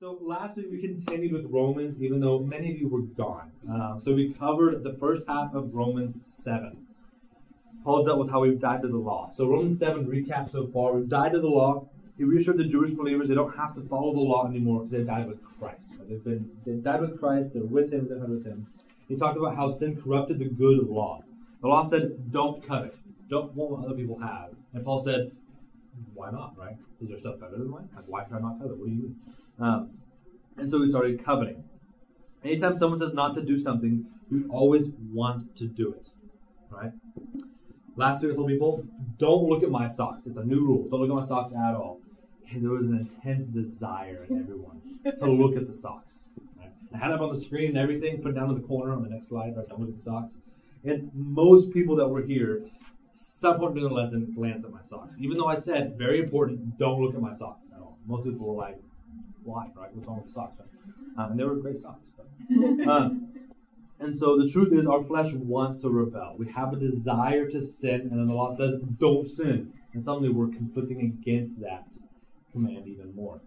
So last week we continued with Romans, even though many of you were gone. Uh, so we covered the first half of Romans 7. Paul dealt with how we've died to the law. So Romans 7 recap so far. We've died to the law. He reassured the Jewish believers they don't have to follow the law anymore because they died with Christ. They've been they died with Christ. They're with Him. They're with Him. He talked about how sin corrupted the good law. The law said, "Don't covet. Don't want what other people have." And Paul said, "Why not? Right? Is there stuff better than mine? Why should I not covet? What do you mean?" Um, and so we started coveting. Anytime someone says not to do something, we always want to do it. Right? Last week I told people, don't look at my socks. It's a new rule. Don't look at my socks at all. And there was an intense desire in everyone to look at the socks. Right? I had it on the screen and everything, put it down in the corner on the next slide, right? Don't look at the socks. And most people that were here, some point during the lesson, glanced at my socks. Even though I said, very important, don't look at my socks at all. Most people were like, why, right? What's wrong with the socks, right? Um, and they were great socks. But, um, and so the truth is, our flesh wants to rebel. We have a desire to sin, and then the law says, don't sin. And suddenly we're conflicting against that command even more.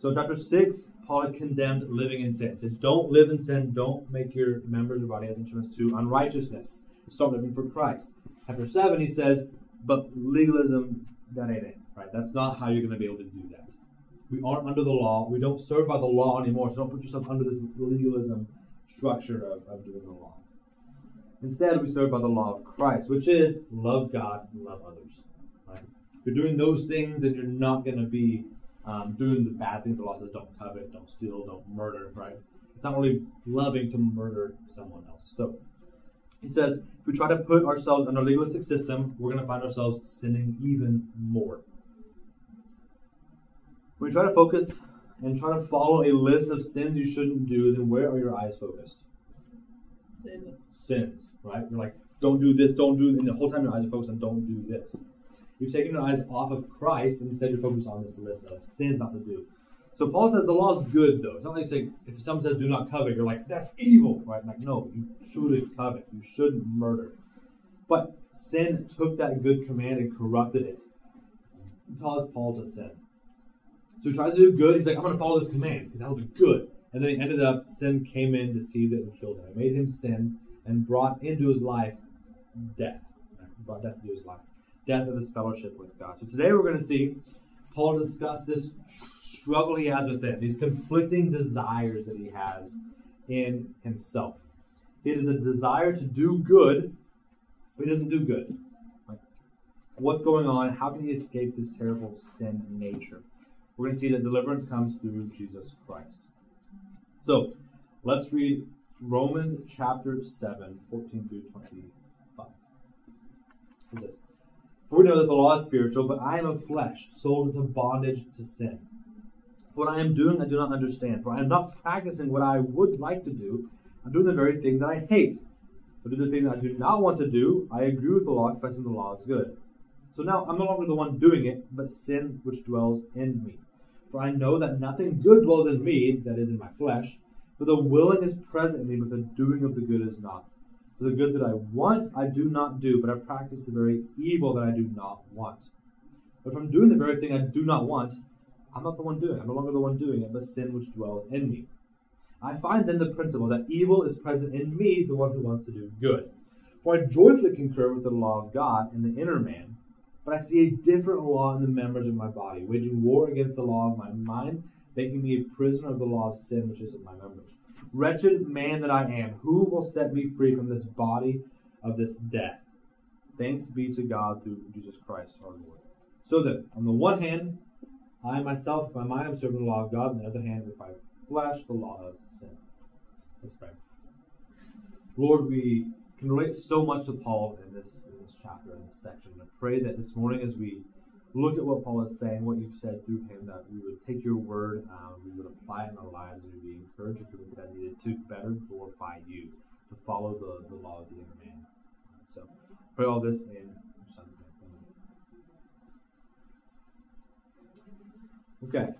So, chapter 6, Paul condemned living in sin. He said, Don't live in sin. Don't make your members or body as instruments to unrighteousness. Start living for Christ. Chapter 7, he says, But legalism, that ain't it. Right? That's not how you're going to be able to do that. We aren't under the law. We don't serve by the law anymore. So, don't put yourself under this legalism structure of, of doing the law. Instead, we serve by the law of Christ, which is love God and love others. Right? If you're doing those things, then you're not going to be um, doing the bad things. The law says don't covet, don't steal, don't murder. Right? It's not really loving to murder someone else. So he says, if we try to put ourselves under a legalistic system, we're going to find ourselves sinning even more. When you try to focus and try to follow a list of sins you shouldn't do, then where are your eyes focused? Sins. Sins, right? You're like, don't do this, don't do, and the whole time your eyes are focused on don't do this. You've taken your eyes off of Christ and instead you're focused on this list of sins not to do. So Paul says the law is good, though. It's not like say if someone says do not covet, you're like that's evil, right? Like no, you shouldn't covet, you shouldn't murder. But sin took that good command and corrupted it. It caused Paul to sin. So he tried to do good. He's like, I'm going to follow this command because that'll be good. And then he ended up, sin came in, deceived it, and killed him. It made him sin and brought into his life death. Brought death into his life. Death of his fellowship with God. So today we're going to see Paul discuss this struggle he has within, these conflicting desires that he has in himself. It is a desire to do good, but he doesn't do good. What's going on? How can he escape this terrible sin nature? We're going to see that deliverance comes through Jesus Christ. So let's read Romans chapter 7, 14 through 25. What's this? For we know that the law is spiritual, but I am of flesh, sold into bondage to sin. What I am doing, I do not understand. For I am not practicing what I would like to do. I'm doing the very thing that I hate. But do the thing that I do not want to do, I agree with the law, confessing the law is good. So now I'm no longer the one doing it, but sin which dwells in me. For I know that nothing good dwells in me, that is in my flesh, for the willing is present in me, but the doing of the good is not. For the good that I want, I do not do, but I practice the very evil that I do not want. But from doing the very thing I do not want, I'm not the one doing it. I'm no longer the one doing it, but sin which dwells in me. I find then the principle that evil is present in me, the one who wants to do good. For I joyfully concur with the law of God in the inner man but I see a different law in the members of my body, waging war against the law of my mind, making me a prisoner of the law of sin which is in my members. Wretched man that I am, who will set me free from this body of this death? Thanks be to God through Jesus Christ our Lord. So that, on the one hand, I myself, my mind, am serving the law of God, on the other hand, with my flesh, the law of sin. Let's pray. Lord, we can relate so much to Paul in this, in this chapter, in this section. And I pray that this morning, as we look at what Paul is saying, what you've said through him, that we would take your word, um, we would apply it in our lives, and we'd be encouraged and convicted as needed to better glorify you, to follow the, the law of the inner man. So, pray all this in your son's name. Okay.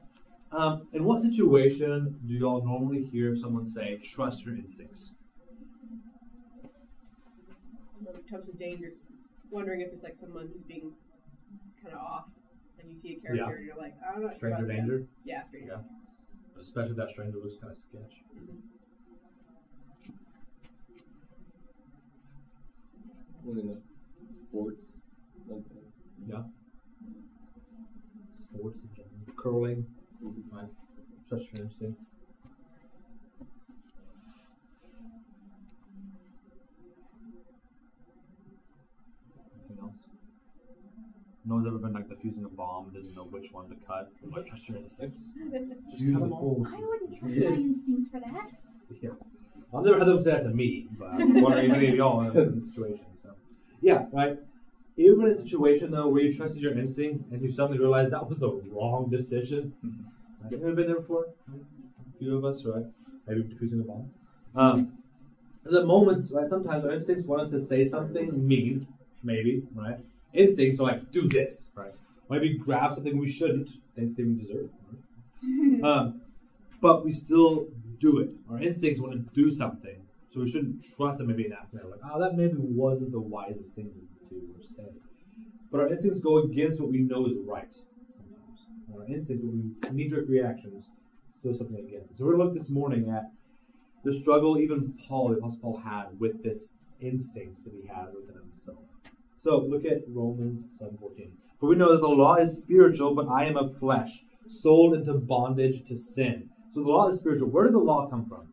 Um, in what situation do y'all normally hear someone say, trust your instincts? When it comes to danger, wondering if it's like someone who's being kind of off, and you see a character, Yeah. and you're like, I'm not sure Stranger about that. danger? Yeah, stranger. Yeah. especially if that stranger looks kind of sketch. Well, in the sports. Yeah. Sports in general, curling, mm-hmm. right? Trust your instincts. No one's ever been like defusing a bomb, didn't know which one to cut. Like, trust your instincts. Just use cut the 'em all. full. I wouldn't trust Yeah. my instincts for that. Yeah. I've never had them say that to me, but I'm wondering if any of y'all have been in this situation. So, yeah, right. You've been in a situation though where you trusted your instincts and you suddenly realized that was the wrong decision. Have you ever been there before? A few of us, right? Maybe defusing a bomb. Um, there's a moments, right? Sometimes our instincts want us to say something mean, maybe, right? Instincts are like, do this, right? Maybe grab something we shouldn't, Thanksgiving dessert. Right? um, but we still do it. Our instincts want to do something, so we shouldn't trust them maybe in that scenario. Like, oh, that maybe wasn't the wisest thing to do or say. But our instincts go against what we know is right sometimes. Our instincts, when we knee-jerk reactions, still something against it. So we're going to look this morning at the struggle even Paul, the Apostle Paul, had with this instincts that he has within himself. So look at Romans 7:14. For we know that the law is spiritual, but I am of flesh, sold into bondage to sin. So the law is spiritual. Where did the law come from?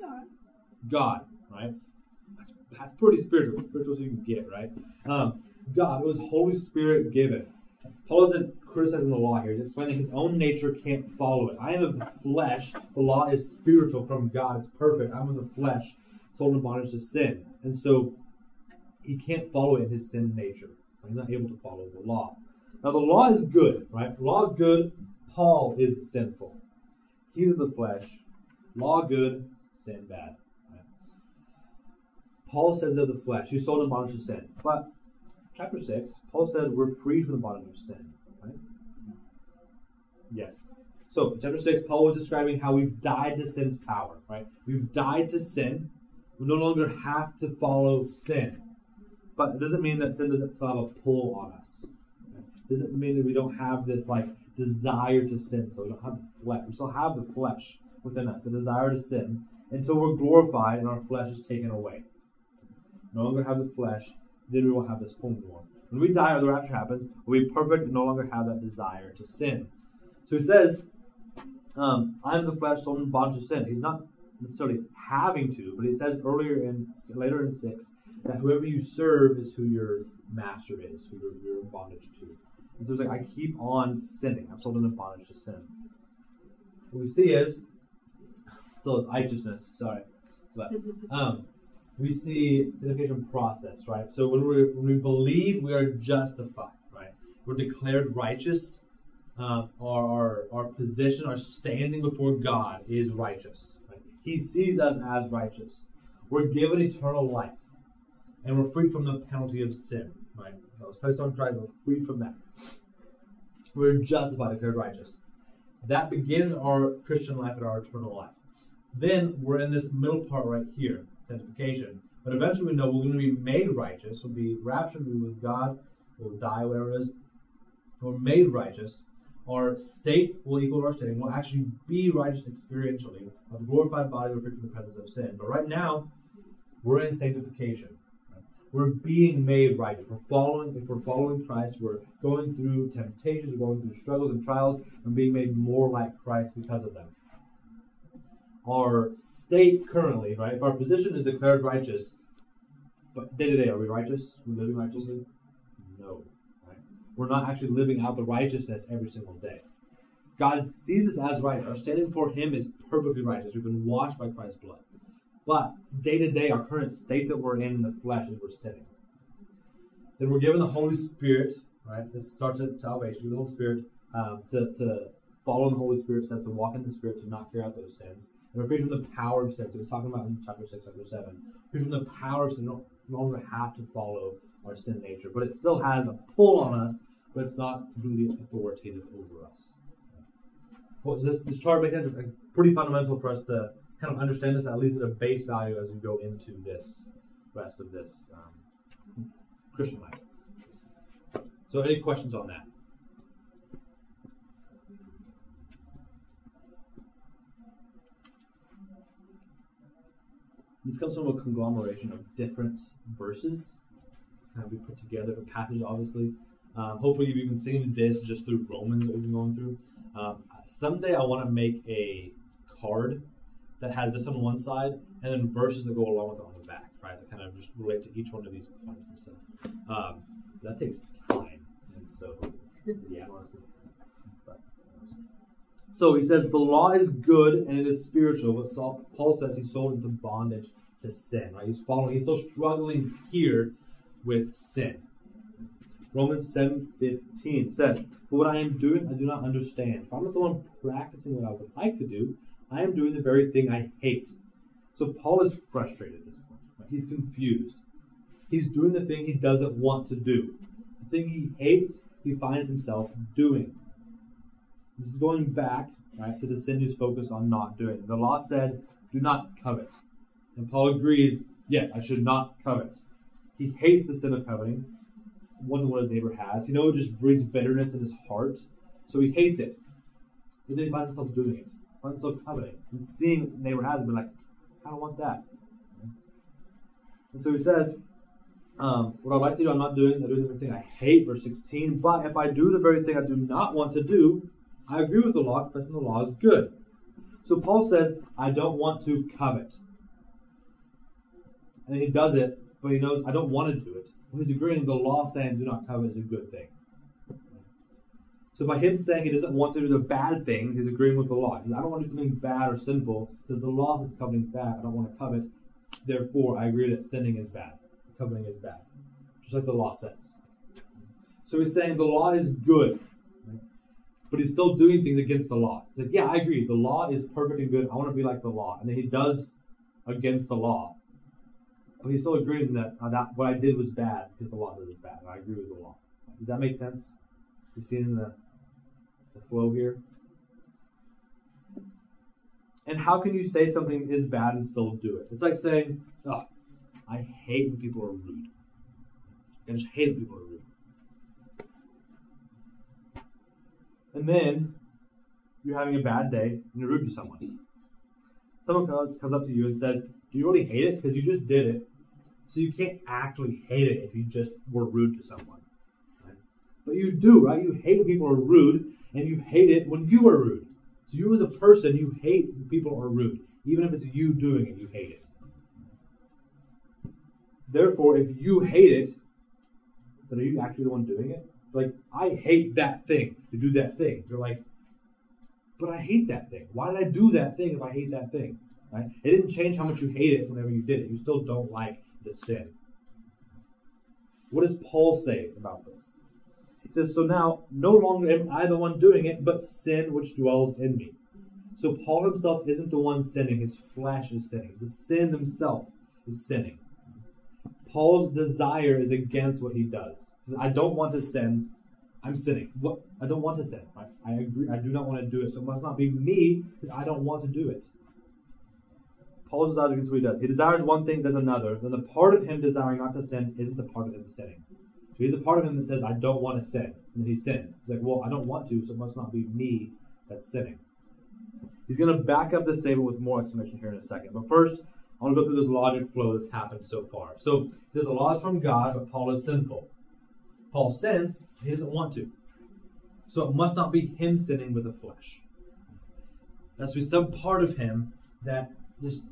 God. God, right? That's, that's pretty spiritual. Spiritual as you can get, right? Um, God, it was Holy Spirit given. Paul isn't criticizing the law here. He's explaining his own nature can't follow it. I am of the flesh. The law is spiritual from God. It's perfect. I'm of the flesh, sold in bondage to sin. And so he can't follow in his sin nature. He's not able to follow the law. Now the law is good, right? Law is good. Paul is sinful. He's of the flesh. Law good, sin bad. Right? Paul says of the flesh, he's sold in bondage to sin. But chapter 6, Paul said we're free from the bondage of sin. Right? Yes. So, chapter 6, Paul was describing how we've died to sin's power, right? We've died to sin. We no longer have to follow sin. But it doesn't mean that sin doesn't still have a pull on us. It doesn't mean that we don't have this like desire to sin, so we don't have the flesh. We still have the flesh within us, the desire to sin, until we're glorified and our flesh is taken away. No longer have the flesh, then we won't have this pull anymore. When we die or the rapture happens, we'll be perfect and no longer have that desire to sin. So he says, um, I'm the flesh, soul, and bondage to sin. He's not necessarily having to, but he says earlier in later in six that whoever you serve is who your master is, who you're, you're in bondage to. And so it's like I keep on sinning. I'm still in bondage to sin. What we see is still it's righteousness, sorry. But um, we see sanctification process, right? So when we when we believe we are justified, right? We're declared righteous. Um, our, our our position, our standing before God is righteous. Right? He sees us as righteous. We're given eternal life, and we're free from the penalty of sin. Right? That was placed on Christ. We're free from that. We're justified, declared righteous. That begins our Christian life and our eternal life. Then we're in this middle part right here, sanctification. But eventually we know we're going to be made righteous. We'll be raptured, we'll be with God, we'll die, whatever it is. We're made righteous. Our state will equal our standing. We'll actually be righteous experientially. Of glorified body, we're free from the presence of sin. But right now, we're in sanctification. We're being made righteous. We're following, if we're following Christ, we're going through temptations, we're going through struggles and trials, and being made more like Christ because of them our state currently, right? If our position is declared righteous, but day to day, are we righteous? Are we living righteously? No. Right? We're not actually living out the righteousness every single day. God sees us as right. Our standing for Him is perfectly righteous. We've been washed by Christ's blood. But day to day, our current state that we're in in the flesh is we're sinning. Then we're given the Holy Spirit, right? This starts at salvation. The Holy Spirit um, to, to follow in the Holy Spirit steps, to walk in the Spirit, to not carry out those sins. And we're freed from the power of sin. So it's talking about in chapter 6, chapter 7. Free from the power of sin. No longer have to follow our sin nature. But it still has a pull on us, but it's not completely authoritative over us. Well, this, this chart make sense? It's pretty fundamental for us to kind of understand this at least at a base value as we go into this rest of this um, Christian life. So, any questions on that? This comes from a conglomeration of different verses that we put together for passage, obviously. Um, hopefully, you've even seen this just through Romans that we've been going through. Um, someday, I want to make a card that has this on one side and then verses that go along with it on the back, right? That kind of just relate to each one of these points and stuff. Um, that takes time, and so yeah. But- So he says the law is good and it is spiritual, but Paul says he's sold into bondage to sin. Right? He's following. He's still struggling here with sin. Romans seven fifteen says, "For what I am doing, I do not understand. If I'm not the one practicing what I would like to do, I am doing the very thing I hate." So Paul is frustrated at this point. Right? He's confused. He's doing the thing he doesn't want to do. The thing he hates, he finds himself doing. This is going back right to the sin he's focused on not doing. The law said, "Do not covet," and Paul agrees. Yes, I should not covet. He hates the sin of coveting, wondering what his neighbor has. You know, it just breeds bitterness in his heart, so he hates it. But then he finds himself doing it, finds himself coveting, and seeing what neighbor has, and be like, "I don't want that." And so he says, um, what I'd like to do, I'm not doing. I'm doing the very thing I hate, verse 16. But if I do the very thing I do not want to do, I agree with the law, confessing the law is good. So Paul says, I don't want to covet. And he does it, but he knows I don't want to do it. He's agreeing the law saying do not covet is a good thing. So by him saying he doesn't want to do the bad thing, he's agreeing with the law. He says, I don't want to do something bad or sinful because the law says coveting is bad. I don't want to covet. Therefore, I agree that sinning is bad. Coveting is bad. Just like the law says. So he's saying the law is good, but he's still doing things against the law. He's like, yeah, I agree. The law is perfect and good. I want to be like the law. And then he does against the law. But he's still agreeing that, uh, that what I did was bad because the law says it's bad. I agree with the law. Does that make sense? You seeing the, the flow here? And how can you say something is bad and still do it? It's like saying, oh, I hate when people are rude. I just hate when people are rude. And then you're having a bad day and you're rude to someone. Someone comes, comes up to you and says, Do you really hate it? Because you just did it. So you can't actually hate it if you just were rude to someone. Right? But you do, right? You hate when people are rude, and you hate it when you are rude. So you as a person, you hate when people are rude. Even if it's you doing it, you hate it. Therefore, if you hate it, then are you actually the one doing it? Like, I hate that thing to do that thing. You're like, but I hate that thing. Why did I do that thing if I hate that thing? Right? It didn't change how much you hate it whenever you did it. You still don't like the sin. What does Paul say about this? He says, So now, no longer am I the one doing it, but sin which dwells in me. So Paul himself isn't the one sinning, his flesh is sinning. The sin himself is sinning. Paul's desire is against what he does. He says, I don't want to sin. I'm sinning. What I don't want to sin. I, I agree. I do not want to do it. So it must not be me because I don't want to do it. Paul's desire is against what he does. He desires one thing, does another. Then the part of him desiring not to sin isn't the part of him sinning. So he's a part of him that says, I don't want to sin. And then he sins. He's like, well, I don't want to, so it must not be me that's sinning. He's going to back up this statement with more explanation here in a second. But first, I want to go through this logic flow that's happened so far. So there's the laws from God, but Paul is sinful. Paul sins, he doesn't want to. So it must not be him sinning with the flesh. That's be some part of him that just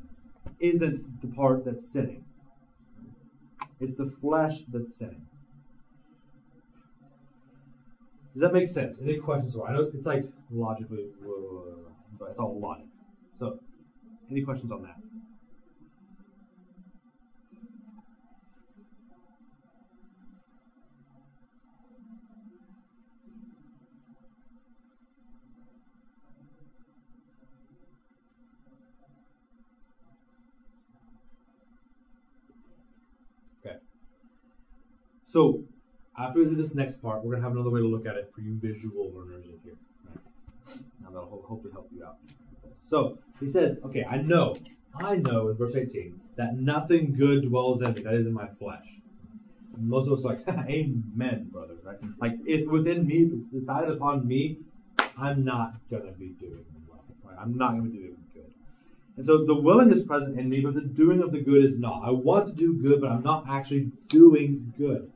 isn't the part that's sinning. It's the flesh that's sinning. Does that make sense? Any questions? I know it's like logically, uh, but it's all logic. So, any questions on that? Okay. So, after we do this next part, we're going to have another way to look at it for you visual learners in here. Now that'll hopefully help you out. So, he says, okay, I know, I know in verse 18 that nothing good dwells in me, that is in my flesh. And most of us are like, amen, brother. Right? Like, if within me, if it's decided upon me, I'm not going to be doing well. Right? I'm not going to be doing good. And so the willing is present in me, but the doing of the good is not. I want to do good, but I'm not actually doing good.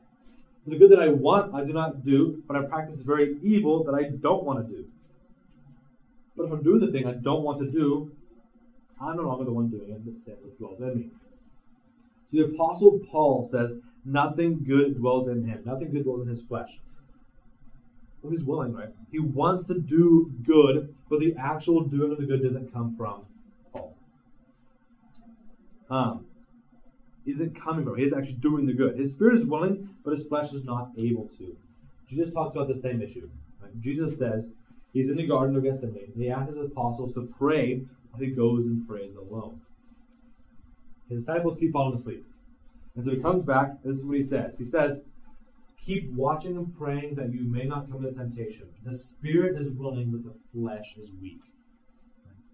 The good that I want, I do not do, but I practice the very evil that I don't want to do. But if I'm doing the thing I don't want to do, I'm no longer the one doing it, the sin that dwells in me. So the Apostle Paul says, Nothing good dwells in him, nothing good dwells in his flesh. Well, he's willing, right? He wants to do good, but the actual doing of the good doesn't come from Paul. Um, isn't coming from. He is actually doing the good. His spirit is willing, but his flesh is not able to. Jesus talks about the same issue. Right? Jesus says he's in the Garden of Gethsemane. And he asks his apostles to pray, but he goes and prays alone. His disciples keep falling asleep. And so he comes back. This is what he says. He says, Keep watching and praying that you may not come into temptation. The spirit is willing, but the flesh is weak.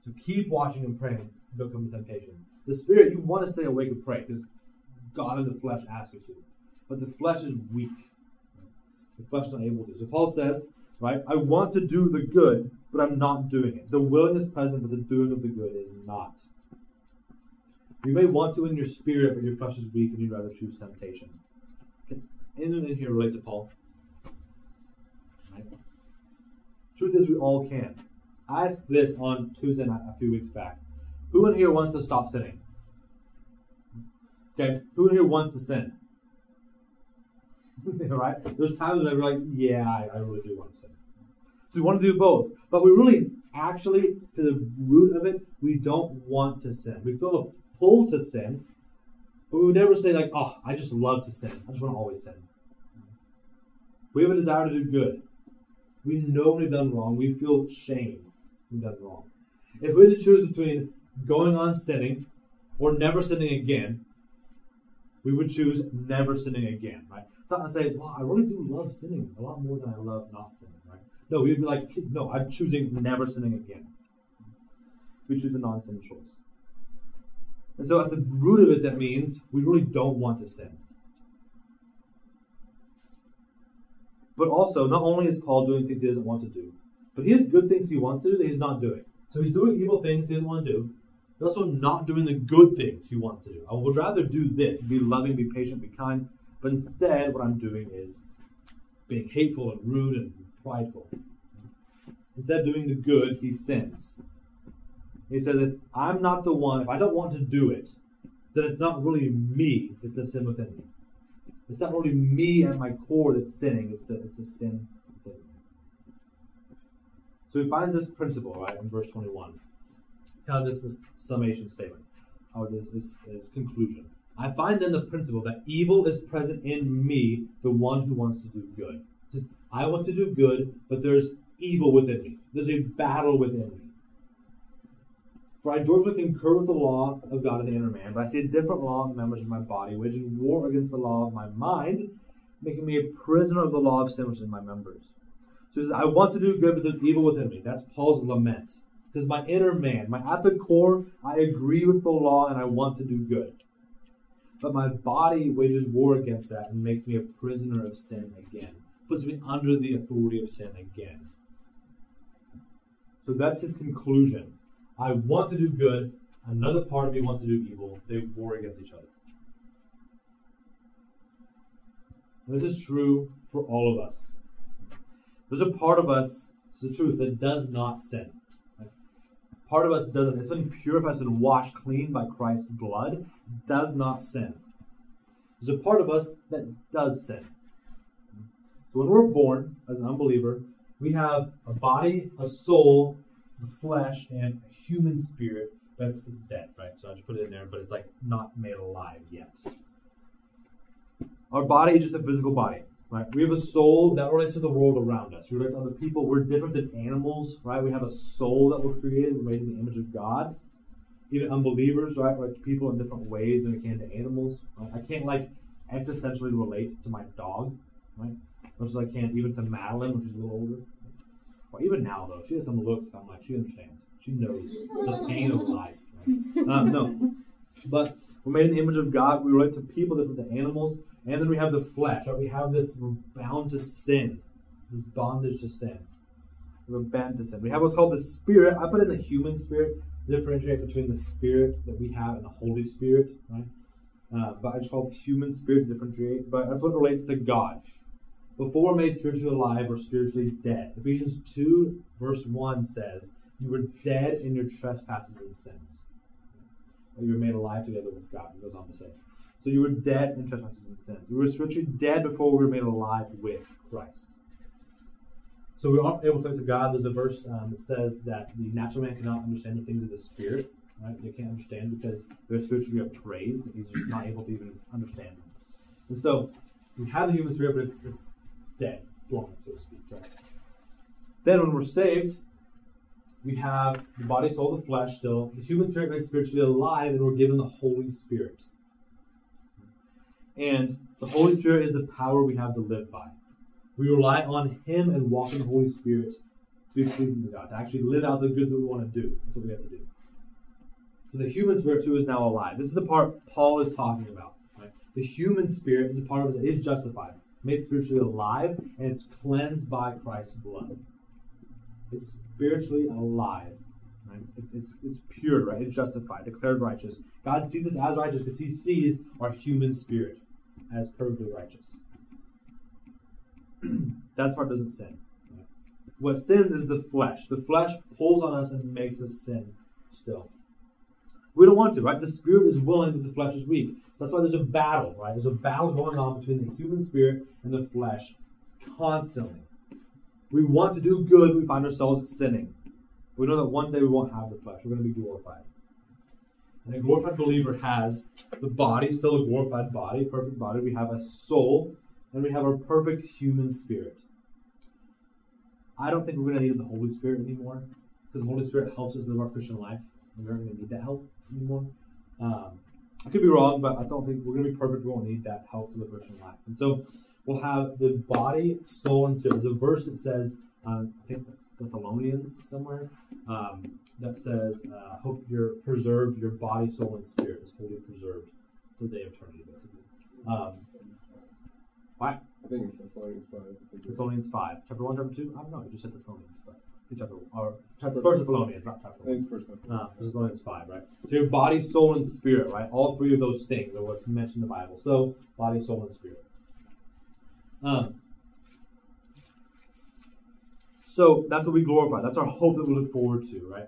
So keep watching and praying, don't come into temptation. The spirit, you want to stay awake and pray because God in the flesh asks you to. But the flesh is weak. The flesh is not able to. So Paul says, right, I want to do the good, but I'm not doing it. The willing is present, but the doing of the good is not. You may want to in your spirit, but your flesh is weak and you'd rather choose temptation. Can anyone in here relate to Paul? Right? Truth is, we all can. I asked this on Tuesday night a few weeks back. Who in here wants to stop sinning? Okay, who here wants to sin? right? There's times when I'm like, yeah, I, I really do want to sin. So we want to do both. But we really, actually, to the root of it, we don't want to sin. We feel a pull to sin, but we would never say, like, oh, I just love to sin. I just want to always sin. We have a desire to do good. We know we've done wrong. We feel shame we've done wrong. If we had to choose between going on sinning or never sinning again, we would choose never sinning again, right? It's not to say, wow, I really do love sinning a lot more than I love not sinning, right? No, we would be like, no, I'm choosing never sinning again. We choose the non sin choice. And so at the root of it, that means we really don't want to sin. But also, not only is Paul doing things he doesn't want to do, but he has good things he wants to do that he's not doing. So he's doing evil things he doesn't want to do. He's also not doing the good things he wants to do. I would rather do this, be loving, be patient, be kind. But instead, what I'm doing is being hateful and rude and prideful. Instead of doing the good, he sins. He says, if I'm not the one, if I don't want to do it, then it's not really me, it's the sin within me. It's not really me at my core that's sinning, it's the, it's the sin within me. So he finds this principle, right, in verse 21. Of this is summation statement, or this is his conclusion. I find then the principle that evil is present in me, the one who wants to do good. Just, I want to do good, but there's evil within me. There's a battle within me. For I joyfully concur with the law of God in the inner man, but I see a different law in the members of my body, which waging war against the law of my mind, making me a prisoner of the law of sin which is in my members. So he says, I want to do good, but there's evil within me. That's Paul's lament. Is my inner man. My at the core, I agree with the law and I want to do good. But my body wages war against that and makes me a prisoner of sin again. Puts me under the authority of sin again. So that's his conclusion. I want to do good. Another part of me wants to do evil. They war against each other. This is true for all of us. There's a part of us, it's the truth, that does not sin. Part of us doesn't. It's been purified, it's been washed clean by Christ's blood, does not sin. There's a part of us that does sin. So when we're born as an unbeliever, we have a body, a soul, the flesh, and a human spirit that's it's dead, right? So I just put it in there, but it's like not made alive yet. Our body is just a physical body, right? We have a soul that relates to the world around us. We relate to other people. We're different than animals, right? We have a soul that we're created, we're made in the image of God. Even unbelievers, right? Like people in different ways than we can to animals. Right? I can't like existentially relate to my dog, right? Much as I can even to Madeline, which is a little older. Or even now though, she has some looks. I'm like, she understands. She knows the pain of life. Right? Um, no, but we're made in the image of God. We relate to people different than animals, and then we have the flesh. Right? We have this. We're bound to sin. This bondage to sin. We're bound to sin. We have what's called the spirit. I put in the human spirit differentiate between the spirit that we have and the Holy Spirit, right? Uh, but I just call the human spirit to differentiate. But that's what relates to God. Before we're made spiritually alive or spiritually dead. Ephesians 2, verse 1 says, You were dead in your trespasses and sins. But You were made alive together with God. It goes on to say. So you were dead in trespasses and sins. We were spiritually dead before we were made alive with Christ. So we aren't able to talk to God. There's a verse um, that says that the natural man cannot understand the things of the Spirit. Right? They can't understand because they're spiritually appraised, and he's just not able to even understand them. And so we have the human spirit, but it's, it's dead, dormant, so to speak. Right? Then when we're saved, we have the body, soul, the flesh still. The human spirit made spiritually alive, and we're given the Holy Spirit. And the Holy Spirit is the power we have to live by. We rely on Him and walk in the Holy Spirit to be pleasing to God, to actually live out the good that we want to do. That's what we have to do. So the human spirit too is now alive. This is the part Paul is talking about. Right? The human spirit is a part of us that is justified, made spiritually alive, and it's cleansed by Christ's blood. It's spiritually alive. Right? It's, it's, it's pure, right? It's justified, declared righteous. God sees us as righteous because he sees our human spirit as perfectly righteous. That's part doesn't sin. What sins is the flesh. The flesh pulls on us and makes us sin still. We don't want to, right? The spirit is willing, but the flesh is weak. That's why there's a battle, right? There's a battle going on between the human spirit and the flesh constantly. We want to do good, we find ourselves sinning. We know that one day we won't have the flesh. We're going to be glorified. And a glorified believer has the body, still a glorified body, perfect body. We have a soul, and we have our perfect human spirit. I don't think we're going to need the Holy Spirit anymore because the Holy Spirit helps us live our Christian life. And we're not going to need that help anymore. Um, I could be wrong, but I don't think we're going to be perfect. We won't need that help to live our Christian life. And so we'll have the body, soul, and spirit. There's a verse that says, um, I think Thessalonians somewhere, um, that says, uh, "Hope you're preserved, your body, soul, and spirit is wholly preserved till the day of eternity." Basically, um, why? I think it's Thessalonians 5. I think Thessalonians five, chapter one, chapter two. I don't know. You just said Thessalonians, but chapter or chapter First Thessalonians, not chapter one. First Thessalonians. Uh, Thessalonians 5, right? So your body, soul, and spirit, right? All three of those things are what's mentioned in the Bible. So, body, soul, and spirit. Um, so that's what we glorify. That's our hope that we look forward to, right?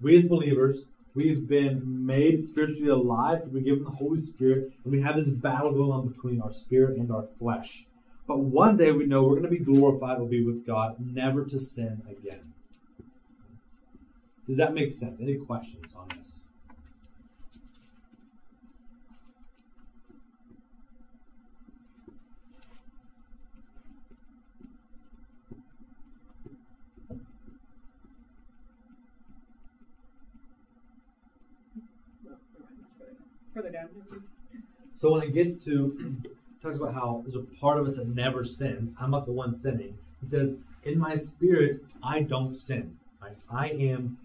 We as believers, we've been made spiritually alive. We've been given the Holy Spirit, and we have this battle going on between our spirit and our flesh. But one day we know we're going to be glorified. We'll be with God, never to sin again. Does that make sense? Any questions on this? Further, down. So when it gets to talks about how there's a part of us that never sins. I'm not the one sinning. He says, "In my spirit, I don't sin. Right? I am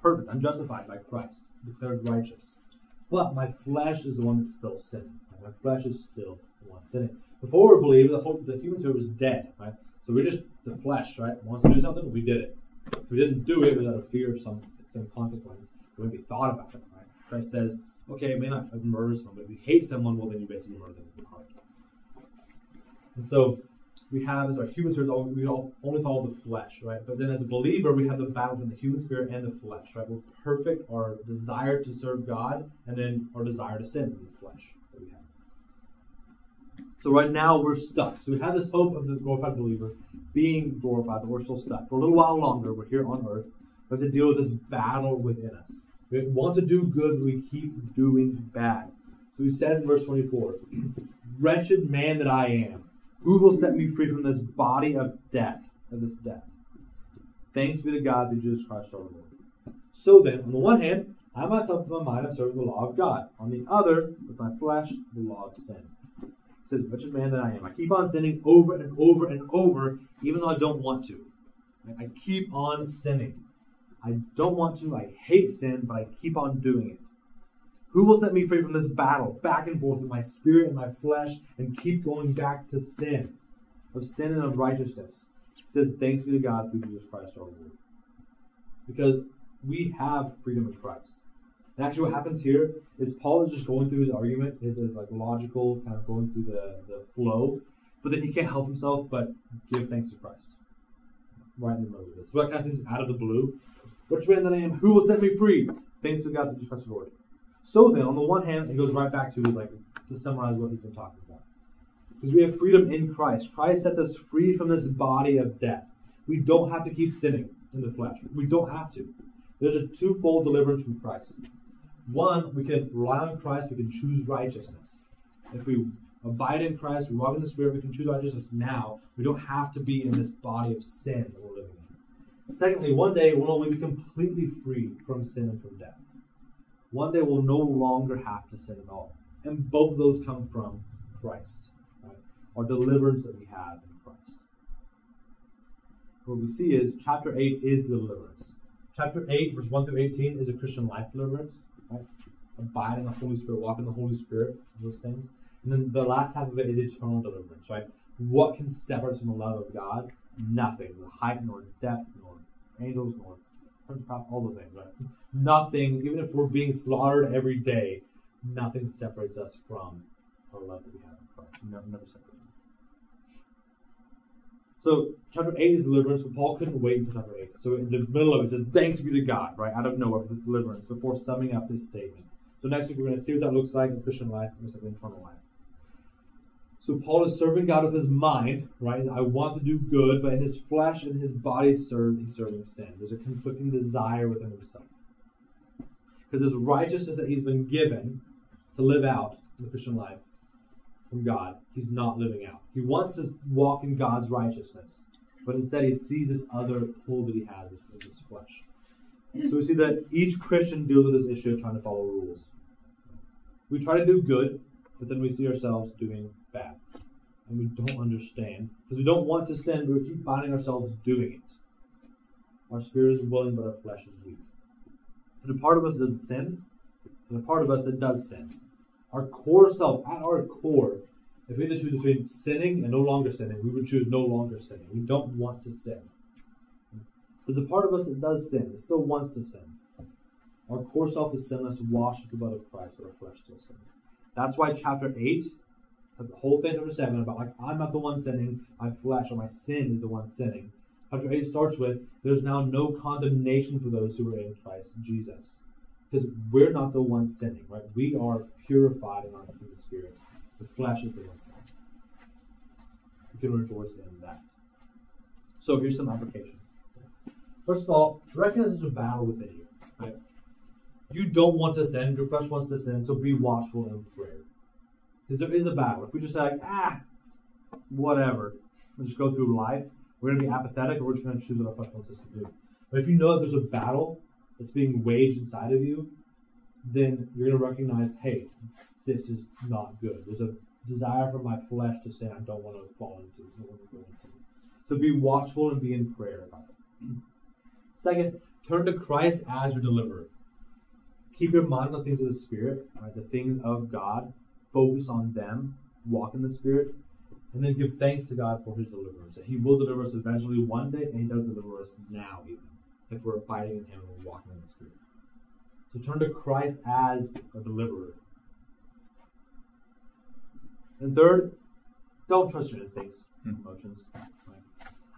perfect. I'm justified by Christ, declared righteous. But my flesh is the one that's still sinning. My flesh is still the one sinning. Before we believe, the whole the human spirit was dead. Right? So we're just the flesh. Right? Wants to do something, we did it. If we didn't do it without a fear of some some consequence, we wouldn't be thought about it. Right? Christ says, okay, it may not have murdered someone, but if you hate someone, well, then you basically murder them in your heart. And so we have as our human spirit, we all only follow the flesh, right? But then as a believer, we have the battle between the human spirit and the flesh, right? We're perfect, our desire to serve God, and then our desire to sin in the flesh that we have. So right now we're stuck. So we have this hope of the glorified believer being glorified, but we're still stuck. For a little while longer, we're here on earth. We have to deal with this battle within us. We want to do good, but we keep doing bad. So he says in verse 24, Wretched man that I am, who will set me free from this body of death, of this death? Thanks be to God through Jesus Christ our Lord. So then, on the one hand, I myself with my mind am serving the law of God. On the other, with my flesh, the law of sin. It says, Wretched man that I am. I keep on sinning over and over and over, even though I don't want to. I keep on sinning. I don't want to. I hate sin, but I keep on doing it. Who will set me free from this battle, back and forth with my spirit and my flesh, and keep going back to sin, of sin and of righteousness? It says, Thanks be to God through Jesus Christ our Lord. Because We have freedom in Christ. And actually, what happens here is Paul is just going through his argument, his, his like logical kind of going through the, the flow, but then he can't help himself but give thanks to Christ. Right in the middle of this. So that kind of seems out of the blue. Which man that I am, who will set me free? Thanks be God through Jesus Christ the Lord. So then, on the one hand, it goes right back to like to summarize what he's been talking about. Because we have freedom in Christ. Christ sets us free from this body of death. We don't have to keep sinning in the flesh. We don't have to. There's a twofold deliverance from Christ. One, we can rely on Christ, we can choose righteousness. If we abide in Christ, we walk in the Spirit, we can choose righteousness now. We don't have to be in this body of sin that we're living in. Secondly, one day we'll only be completely free from sin and from death. One day we'll no longer have to sin at all. And both of those come from Christ, right? Our deliverance that we have in Christ. What we see is chapter 8 is the deliverance. Chapter 8, verse 1 through 18 is a Christian life deliverance, right? Abide in the Holy Spirit, walk in the Holy Spirit, those things. And then the last half of it is eternal deliverance, right? What can separate us from the love of God? Nothing. Height nor depth, nor angels, nor all the things, right? Nothing, even if we're being slaughtered every day, nothing separates us from our love that we have in Christ. Never, never separates. So chapter eight is deliverance, but Paul couldn't wait until chapter eight. So in the middle of it, it says, "Thanks be to God," right out of nowhere for deliverance before summing up this statement. So next week we're going to see what that looks like in Christian life, like in eternal life. So Paul is serving God with his mind, right? I want to do good, but in his flesh and his body serve, he's serving sin. There's a conflicting desire within himself. Because his righteousness that he's been given to live out in the Christian life from God, he's not living out. He wants to walk in God's righteousness, but instead he sees this other pull that he has in his flesh. So we see that each Christian deals with this issue of trying to follow rules. We try to do good, but then we see ourselves doing bad. And we don't understand. Because we don't want to sin, but we keep finding ourselves doing it. Our spirit is willing, but our flesh is weak. And a part of us doesn't sin, and a part of us that does sin. Our core self, at our core, if we had to choose between sinning and no longer sinning, we would choose no longer sinning. We don't want to sin. There's a part of us that does sin, that still wants to sin. Our core self is sinless, washed with the blood of Christ, but our flesh still sins. That's why chapter 8, the whole thing, chapter 7, about like, I'm not the one sinning, my flesh or my sin is the one sinning. Chapter 8 starts with, there's now no condemnation for those who are in Christ Jesus. Because we're not the ones sinning, right? We are purified in, our, the Spirit. The flesh is the one sinning. We can rejoice in that. So here's some application. First of all, recognize there's a battle within you. You don't want to sin, your flesh wants to sin, so be watchful in prayer. Because there is a battle. If we just say, like, ah, whatever, we just go through life, we're going to be apathetic, or we're just going to choose what our flesh wants us to do. But if you know that there's a battle that's being waged inside of you, then you're going to recognize, hey, this is not good. There's a desire for my flesh to say, I don't want to fall into, I want to go into. So be watchful and be in prayer about it. Second, turn to Christ as your deliverer. Keep your mind on the things of the Spirit, right? the things of God. Focus on them. Walk in the Spirit. And then give thanks to God for his deliverance. He will deliver us eventually one day, and he does deliver us now, even, if we're abiding in him and we're walking in the Spirit. So turn to Christ as a deliverer. And third, don't trust your instincts, emotions. Right?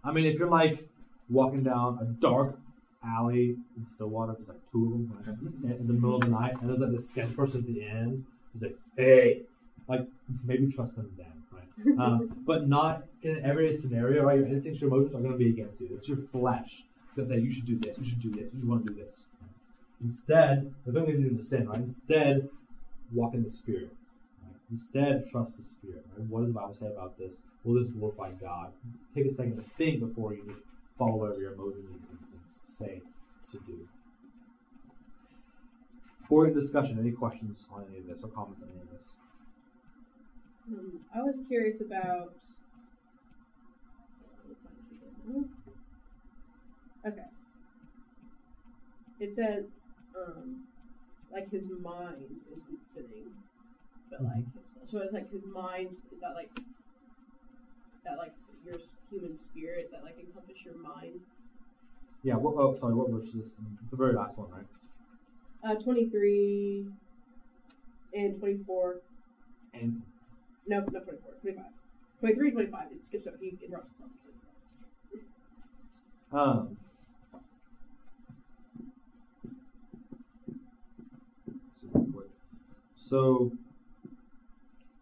I mean, if you're like walking down a dark alley in Stillwater, there's like two of them in the middle of the night, and there's like this sketch person at the end who's like, "Hey," like maybe trust them then, right? Um, but not in an everyday scenario, right? Your instincts, your emotions are going to be against you. It's your flesh. It's going to say, "You should do this. You should do this. You should want to do this." Instead, they're going to lead you to sin, right? Instead, walk in the Spirit. Right? Instead, trust the Spirit. Right? What does the Bible say about this? Will this glorify God? Take a second to think before you just follow whatever your emotions and instincts say to do. For discussion, any questions on any of this or comments on any of this? Um, I was curious about. Okay. It said, um, like his mind isn't sinning, but like his so it's like his mind is that like that like your human spirit that like encompass your mind. Yeah. What, oh, sorry. What verse is this? It's the very last one, right? Uh, 23 and 24. And No, not 24. 25. 23 25. It skips over. He interrupts himself. um. let's see real quick. So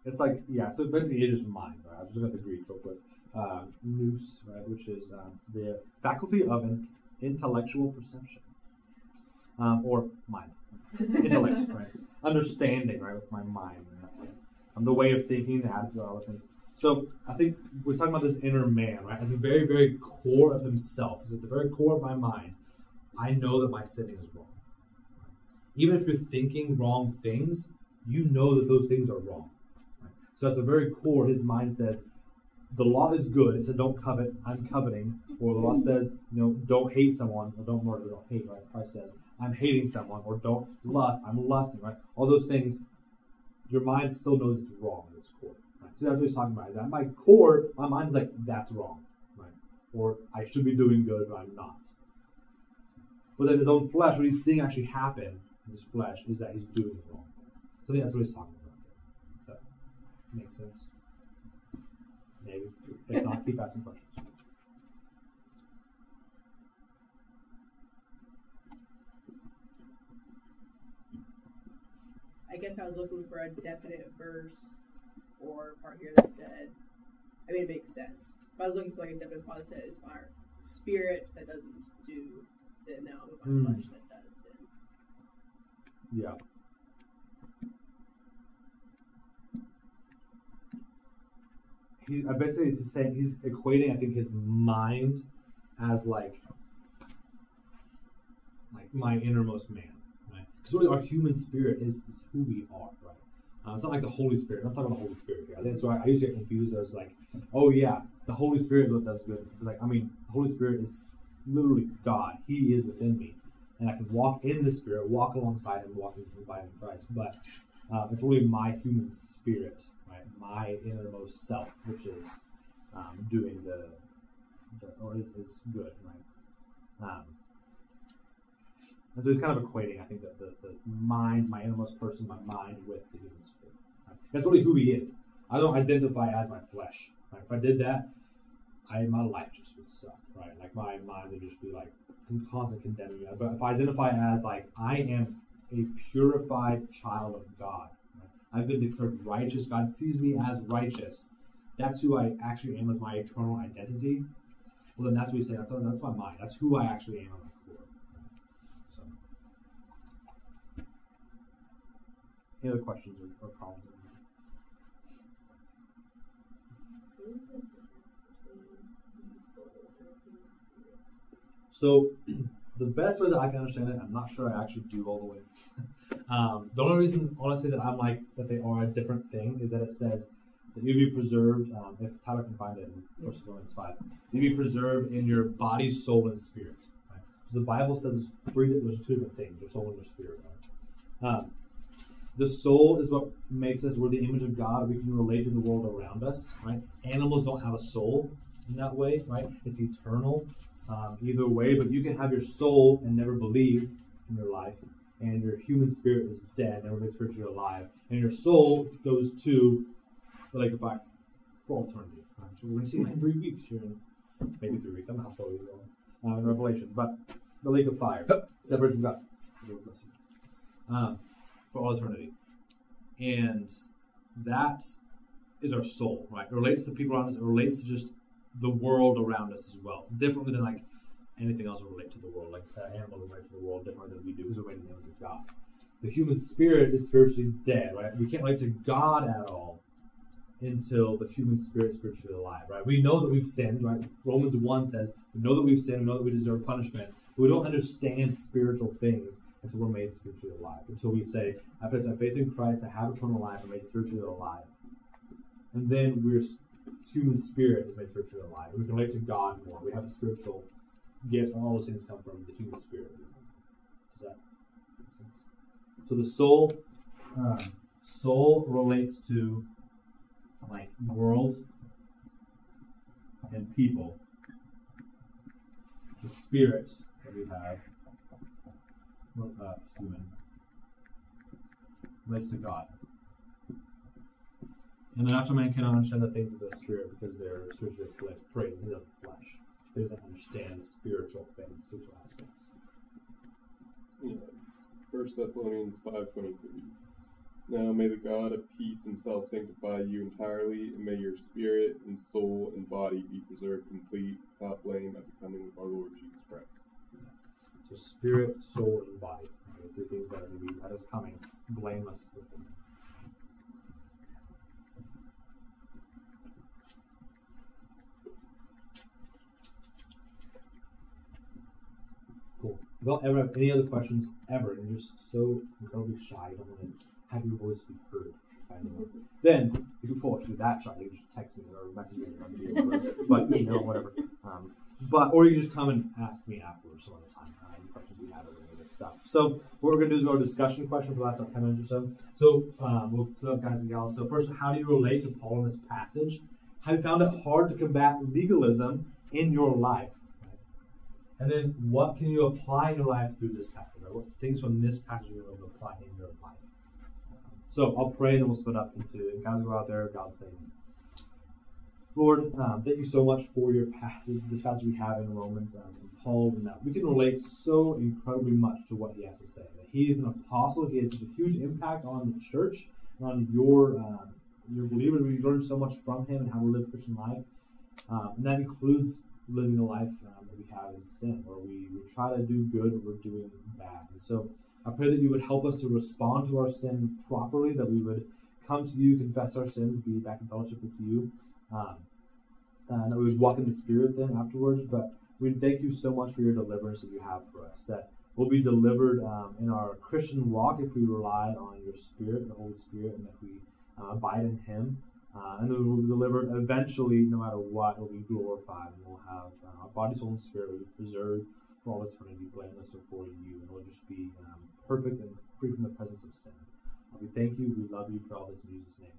it's like yeah. So basically, it's just mind. Right? I'm just at the Greek real quick. Uh, nous, right, which is um, the faculty of in- intellectual perception, um, or mind, intellect, right? Understanding, right, with my mind, right? um, the way of thinking, the attitude, all those things. So I think we're talking about this inner man, right? At the very, very core of himself, is at the very core of my mind. I know that my sinning is wrong. Even if you're thinking wrong things, you know that those things are wrong. Right? So at the very core, his mind says, the law is good. It said, don't covet. I'm coveting. Or the law says, you know, don't hate someone. Or don't murder. Don't hate. Right? Christ says, I'm hating someone. Or don't lust. I'm lusting. Right? All those things, your mind still knows it's wrong at its core. Right? So that's what he's talking about. Is that my core, my mind is like, that's wrong. Right? Or I should be doing good, but I'm not. But then his own flesh, what he's seeing actually happen in his flesh, is that he's doing the wrong things. So that's what he's talking about there. Does that make sense? Maybe. If not, keep asking questions. I guess I was looking for a definite verse or part here that said, I mean, it makes sense. But I was looking for like a definite part that says, it's my spirit that doesn't do sin now, but my Mm. flesh that does sin. Yeah. He uh, basically just saying he's equating I think his mind as like like my innermost man, right? Because really our human spirit is, is who we are, right? Uh, it's not like the Holy Spirit. I'm not talking about the Holy Spirit here. I think so. I, I to get confused I was like, oh yeah, the Holy Spirit is what does good. Like I mean, the Holy Spirit is literally God. He is within me and I can walk in the Spirit, walk alongside Him, walk by Him in Christ. But uh, it's really my human spirit? My innermost self, which is um, doing the, the or is, good, right? Um, and so he's kind of equating, I think, that the, the mind, my innermost person, my mind with the human spirit. Right? That's really who he is. I don't identify as my flesh. Right? If I did that, I my life just would suck, right? Like my mind would just be like constantly condemning me. But if I identify as like I am a purified child of God? I've been declared righteous. God sees me as righteous. That's who I actually am as my eternal identity. Well, then that's what we say. That's that's my mind. That's who I actually am core. So, any other questions or, or spirit? So, the best way that I can understand it, I'm not sure I actually do all the way. um, the only reason, honestly, that I'm like that they are a different thing is that it says that you be preserved. Um, if Tyler can find it in First Corinthians five, you be preserved in your body, soul, and spirit. Right? So the Bible says it's three. There's two different things: your soul and your spirit. Right? Um, the soul is what makes us. We're the image of God. We can relate to the world around us. Right? Animals don't have a soul in that way. Right? It's eternal um, either way, but you can have your soul and never believe in your life, and your human spirit is dead, and never been spiritually alive, and your soul goes to the lake of fire for all eternity. Um, so we're going to see like three weeks here, in, maybe three weeks. I don't know how slow he's going uh, in Revelation, but the lake of fire, separated from God, um, for all eternity, and that is our soul, right? It relates to people around us. It relates to just the world around us as well, differently than like anything else will relate to the world. Like uh, animals relate to the world differently than we do because we're image of God. The human spirit is spiritually dead, right? We can't relate to God at all until the human spirit is spiritually alive, right? We know that we've sinned, right? Romans 1 says, we know that we've sinned, we know that we deserve punishment, but we don't understand spiritual things until we're made spiritually alive. Until we say, I place my faith in Christ, I have eternal life, I'm made spiritually alive. And then we're human spirit is made spiritually alive. We can relate to God more. We have a spiritual gifts, and all those things come from the human spirit. Does that make sense? So the soul, uh, soul relates to like world and people. The spirit that we have, human, relates to God. And the natural man cannot understand the things of the spirit because they're spiritually praised in the flesh. Doesn't understand spiritual things, spiritual aspects. Yeah, First Thessalonians five twenty three. Now may the God of peace himself sanctify you entirely, and may your spirit and soul and body be preserved complete, without blame at the coming of our Lord Jesus Christ. So spirit, soul, and body. Right? Three things that are going to be at his coming, blameless with you don't ever have any other questions ever, and you're just so incredibly shy, you don't want to have your voice be heard. Then you can pull it through that shy. You can just text me or message me on video, but email, whatever. Um, but or you can just come and ask me afterwards some time. Uh, any questions you have stuff. So what we're gonna do is go to discussion question for the last about ten minutes or so. So um, we'll so guys and gals. So first, how do you relate to Paul in this passage? Have you found it hard to combat legalism in your life? And then what can you apply in your life through this passage? Right? What things from this passage you're to apply in your life? So I'll pray and then we'll split up into guys go out there, God's saying. Lord, um, thank you so much for your passage, this passage we have in Romans um, from Paul, and that we can relate so incredibly much to what he has to say. That he is an apostle, he has such a huge impact on the church and on your uh, your believers. We learn so much from him and how to live Christian life, um, and that includes living a life um, that we have in sin, where we, we try to do good, but we're doing bad. And so I pray that you would help us to respond to our sin properly, that we would come to you, confess our sins, be back in fellowship with you, um, and that we would walk in the Spirit then afterwards. But we thank you so much for your deliverance that you have for us, that we'll be delivered um, in our Christian walk if we rely on your Spirit, the Holy Spirit, and that we uh, abide in Him. Uh, and it will be delivered eventually, no matter what, it will be glorified, and we'll have uh, our body, soul, and spirit will be preserved for all eternity, blameless before you, and we'll just be um, perfect and free from the presence of sin. Uh, we thank you, we love you for all this in Jesus' name.